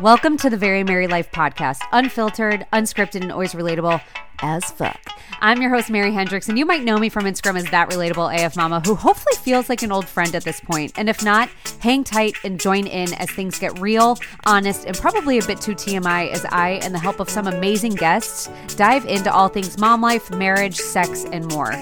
Welcome to the Very Mary Life podcast, unfiltered, unscripted, and always relatable as fuck. I'm your host, Mary Hendricks, and you might know me from Instagram as that relatable AF Mama, who hopefully feels like an old friend at this point. And if not, hang tight and join in as things get real, honest, and probably a bit too TMI as I, and the help of some amazing guests, dive into all things mom life, marriage, sex, and more.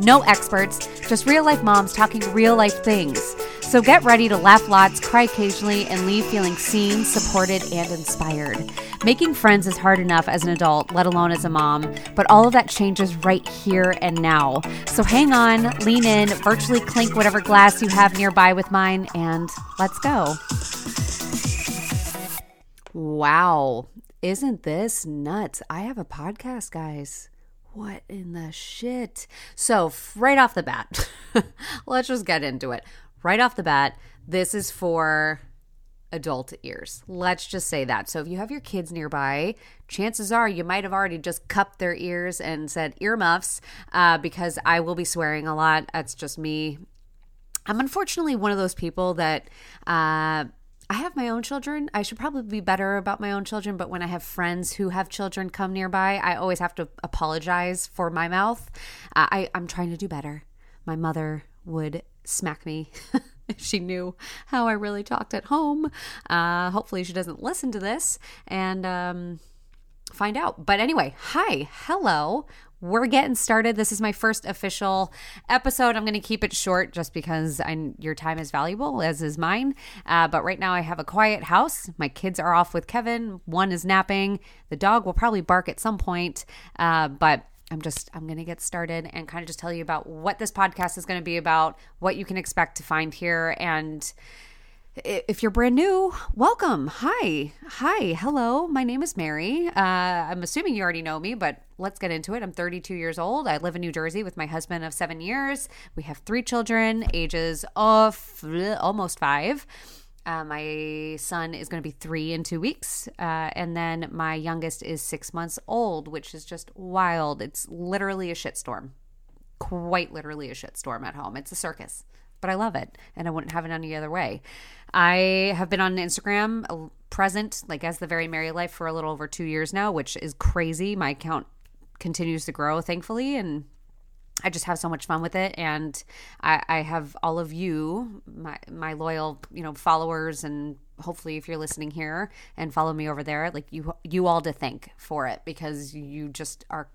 No experts, just real life moms talking real life things. So get ready to laugh lots, cry occasionally, and leave feeling seen, supported, and inspired. Making friends is hard enough as an adult, let alone as a mom, but all of that changes right here and now. So hang on, lean in, virtually clink whatever glass you have nearby with mine, and let's go. Wow, isn't this nuts? I have a podcast, guys. What in the shit? So, right off the bat, let's just get into it right off the bat, this is for adult ears. Let's just say that. So if you have your kids nearby, chances are you might have already just cupped their ears and said earmuffs uh, because I will be swearing a lot. That's just me. I'm unfortunately one of those people that. Uh, I have my own children. I should probably be better about my own children, but when I have friends who have children come nearby, I always have to apologize for my mouth. Uh, I, I'm trying to do better. My mother would smack me if she knew how I really talked at home. Uh, hopefully, she doesn't listen to this and um, find out. But anyway, hi, hello. We're getting started. This is my first official episode. I'm going to keep it short just because I, your time is valuable, as is mine. Uh, but right now, I have a quiet house. My kids are off with Kevin. One is napping. The dog will probably bark at some point. Uh, but I'm just I'm going to get started and kind of just tell you about what this podcast is going to be about, what you can expect to find here and if you're brand new, welcome. Hi. Hi. Hello. My name is Mary. Uh, I'm assuming you already know me, but let's get into it. I'm 32 years old. I live in New Jersey with my husband of seven years. We have three children, ages of almost five. Uh, my son is going to be three in two weeks. Uh, and then my youngest is six months old, which is just wild. It's literally a shitstorm. Quite literally a shitstorm at home. It's a circus, but I love it. And I wouldn't have it any other way. I have been on Instagram uh, present, like as the very mary life, for a little over two years now, which is crazy. My account continues to grow, thankfully. And I just have so much fun with it, and I, I, have all of you, my my loyal, you know, followers, and hopefully, if you're listening here and follow me over there, like you you all to thank for it because you just are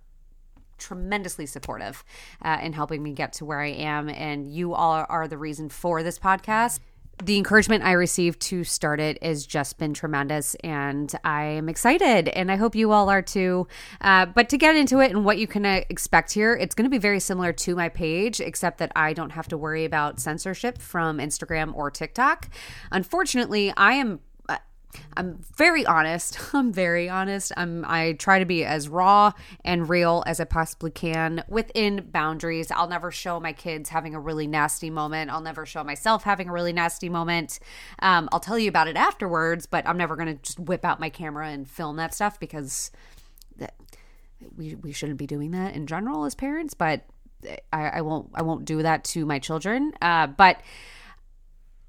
tremendously supportive uh, in helping me get to where I am, and you all are the reason for this podcast the encouragement I received to start it has just been tremendous, and I am excited, and I hope you all are too. Uh, but to get into it and what you can uh, expect here, it's going to be very similar to my page, except that I don't have to worry about censorship from Instagram or TikTok. Unfortunately, I am I'm very honest. I'm very honest. I'm I try to be as raw and real as I possibly can within boundaries. I'll never show my kids having a really nasty moment. I'll never show myself having a really nasty moment. Um, I'll tell you about it afterwards, but I'm never going to just whip out my camera and film that stuff because that we we shouldn't be doing that in general as parents. But I, I won't I won't do that to my children. Uh, but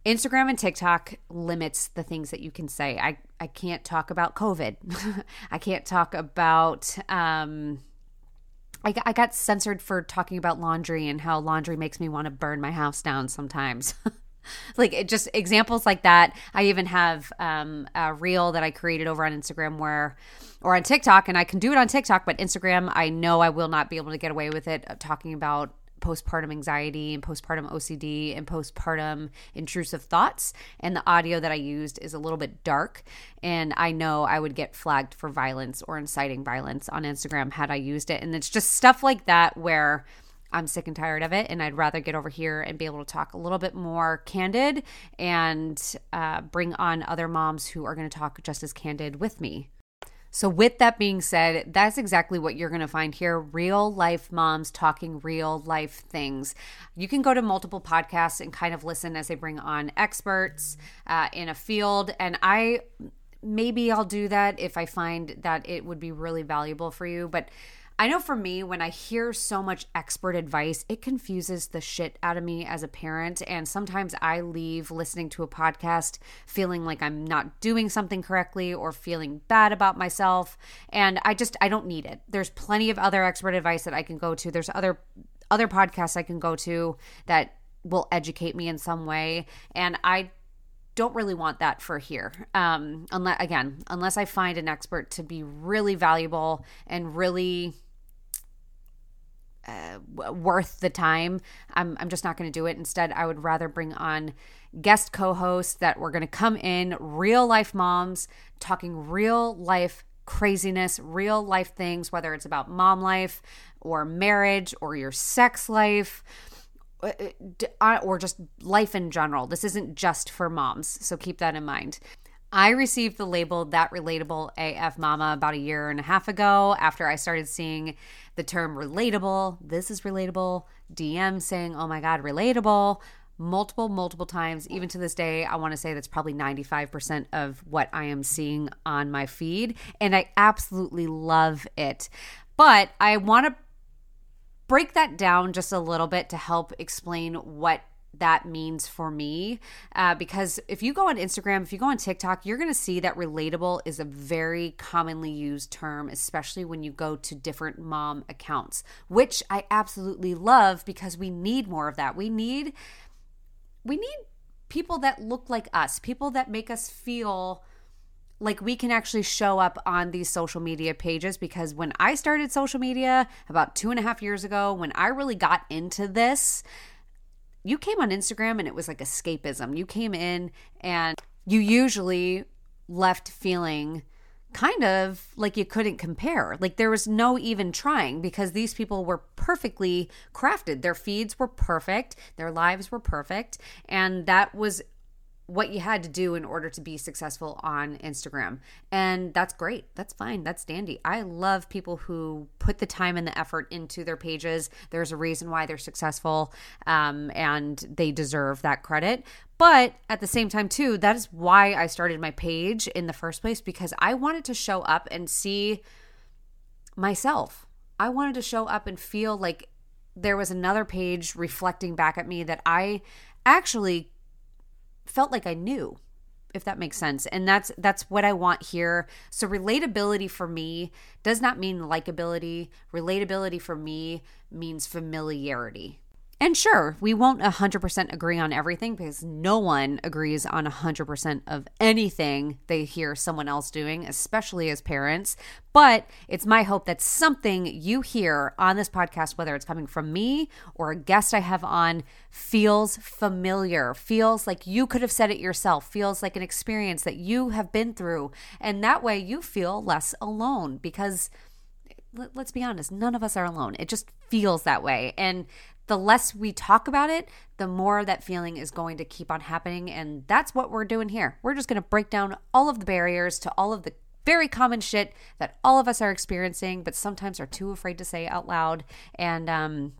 Instagram and TikTok limits the things that you can say. I, I can't talk about COVID. I can't talk about, um, I, I got censored for talking about laundry and how laundry makes me want to burn my house down sometimes. like it just examples like that. I even have um, a reel that I created over on Instagram where, or on TikTok, and I can do it on TikTok, but Instagram, I know I will not be able to get away with it uh, talking about postpartum anxiety and postpartum OCD and postpartum intrusive thoughts. And the audio that I used is a little bit dark. And I know I would get flagged for violence or inciting violence on Instagram had I used it. And it's just stuff like that where. I'm sick and tired of it, and I'd rather get over here and be able to talk a little bit more candid and uh, bring on other moms who are going to talk just as candid with me. So, with that being said, that's exactly what you're going to find here real life moms talking real life things. You can go to multiple podcasts and kind of listen as they bring on experts uh, in a field. And I maybe I'll do that if I find that it would be really valuable for you. But I know for me, when I hear so much expert advice, it confuses the shit out of me as a parent. And sometimes I leave listening to a podcast feeling like I'm not doing something correctly or feeling bad about myself. And I just, I don't need it. There's plenty of other expert advice that I can go to. There's other other podcasts I can go to that will educate me in some way. And I don't really want that for here. Um, unless again, unless I find an expert to be really valuable and really uh, worth the time, I'm I'm just not going to do it. Instead, I would rather bring on guest co-hosts that were going to come in, real life moms talking real life craziness, real life things, whether it's about mom life or marriage or your sex life uh, uh, or just life in general. This isn't just for moms, so keep that in mind. I received the label that relatable AF mama about a year and a half ago after I started seeing the term relatable. This is relatable. DM saying, oh my God, relatable. Multiple, multiple times. Even to this day, I want to say that's probably 95% of what I am seeing on my feed. And I absolutely love it. But I want to break that down just a little bit to help explain what that means for me. Uh, because if you go on Instagram, if you go on TikTok, you're going to see that relatable is a very commonly used term, especially when you go to different mom accounts, which I absolutely love because we need more of that. We need, we need people that look like us, people that make us feel like we can actually show up on these social media pages because when I started social media about two and a half years ago, when I really got into this, you came on Instagram and it was like escapism. You came in and you usually left feeling kind of like you couldn't compare. Like there was no even trying because these people were perfectly crafted. Their feeds were perfect, their lives were perfect, and that was what you had to do in order to be successful on Instagram. And that's great. That's fine. That's dandy. I love people who put the time and the effort into their pages. There's a reason why they're successful um, and they deserve that credit. But at the same time, too, that is why I started my page in the first place because I wanted to show up and see myself. I wanted to show up and feel like there was another page reflecting back at me that I actually felt like I knew if that makes sense. And that's that's what i want here. So relatability for me does not mean likability. Relatability for me means familiarity and sure, we won't 100% agree on everything because no one agrees on 100% of anything they hear someone else doing, especially as parents. But it's my hope that something you hear on this podcast, whether it's coming from me or a guest I have on, feels familiar, feels like you could have said it yourself, feels like an experience that you have been through. And that way you feel less alone because let's be honest, none of us are alone. It just feels that way. And the less we talk about it, the more that feeling is going to keep on happening. And that's what we're doing here. We're just going to break down all of the barriers to all of the very common shit that all of us are experiencing, but sometimes are too afraid to say out loud. And um,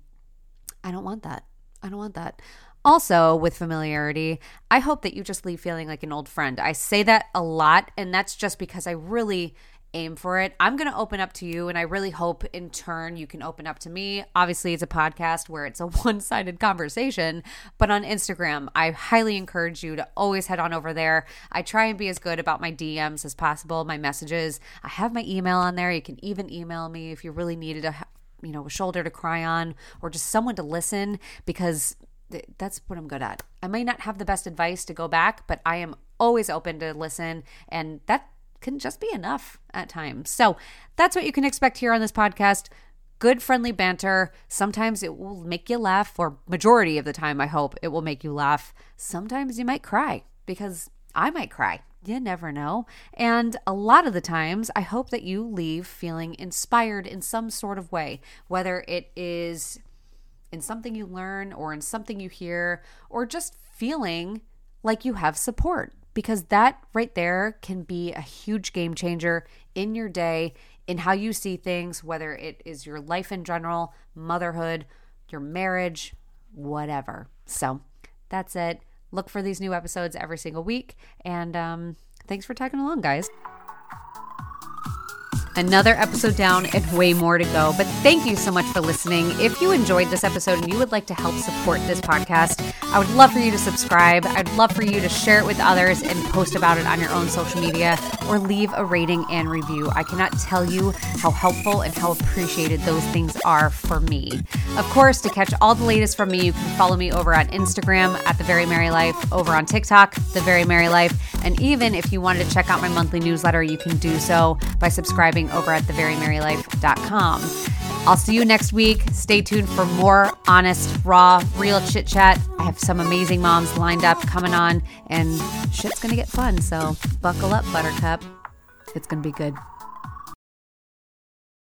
I don't want that. I don't want that. Also, with familiarity, I hope that you just leave feeling like an old friend. I say that a lot, and that's just because I really aim for it. I'm going to open up to you, and I really hope in turn you can open up to me. Obviously, it's a podcast where it's a one sided conversation, but on Instagram, I highly encourage you to always head on over there. I try and be as good about my DMs as possible, my messages. I have my email on there. You can even email me if you really needed a you know, a shoulder to cry on or just someone to listen because that's what I'm good at. I may not have the best advice to go back, but I am always open to listen and that can just be enough at times. So that's what you can expect here on this podcast. Good friendly banter. Sometimes it will make you laugh, or majority of the time, I hope it will make you laugh. Sometimes you might cry because I might cry. You never know. And a lot of the times, I hope that you leave feeling inspired in some sort of way, whether it is in something you learn or in something you hear, or just feeling like you have support because that right there can be a huge game changer in your day, in how you see things, whether it is your life in general, motherhood, your marriage, whatever. So that's it. Look for these new episodes every single week. And um, thanks for tagging along, guys. Another episode down and way more to go. But thank you so much for listening. If you enjoyed this episode and you would like to help support this podcast, I would love for you to subscribe. I'd love for you to share it with others and post about it on your own social media or leave a rating and review. I cannot tell you how helpful and how appreciated those things are for me. Of course, to catch all the latest from me, you can follow me over on Instagram at The Very Mary Life, over on TikTok, The Very Mary Life. And even if you wanted to check out my monthly newsletter, you can do so by subscribing over at theverymarylife.com. I'll see you next week. Stay tuned for more honest, raw, real chit chat. I have some amazing moms lined up coming on, and shit's gonna get fun. So buckle up, Buttercup. It's gonna be good.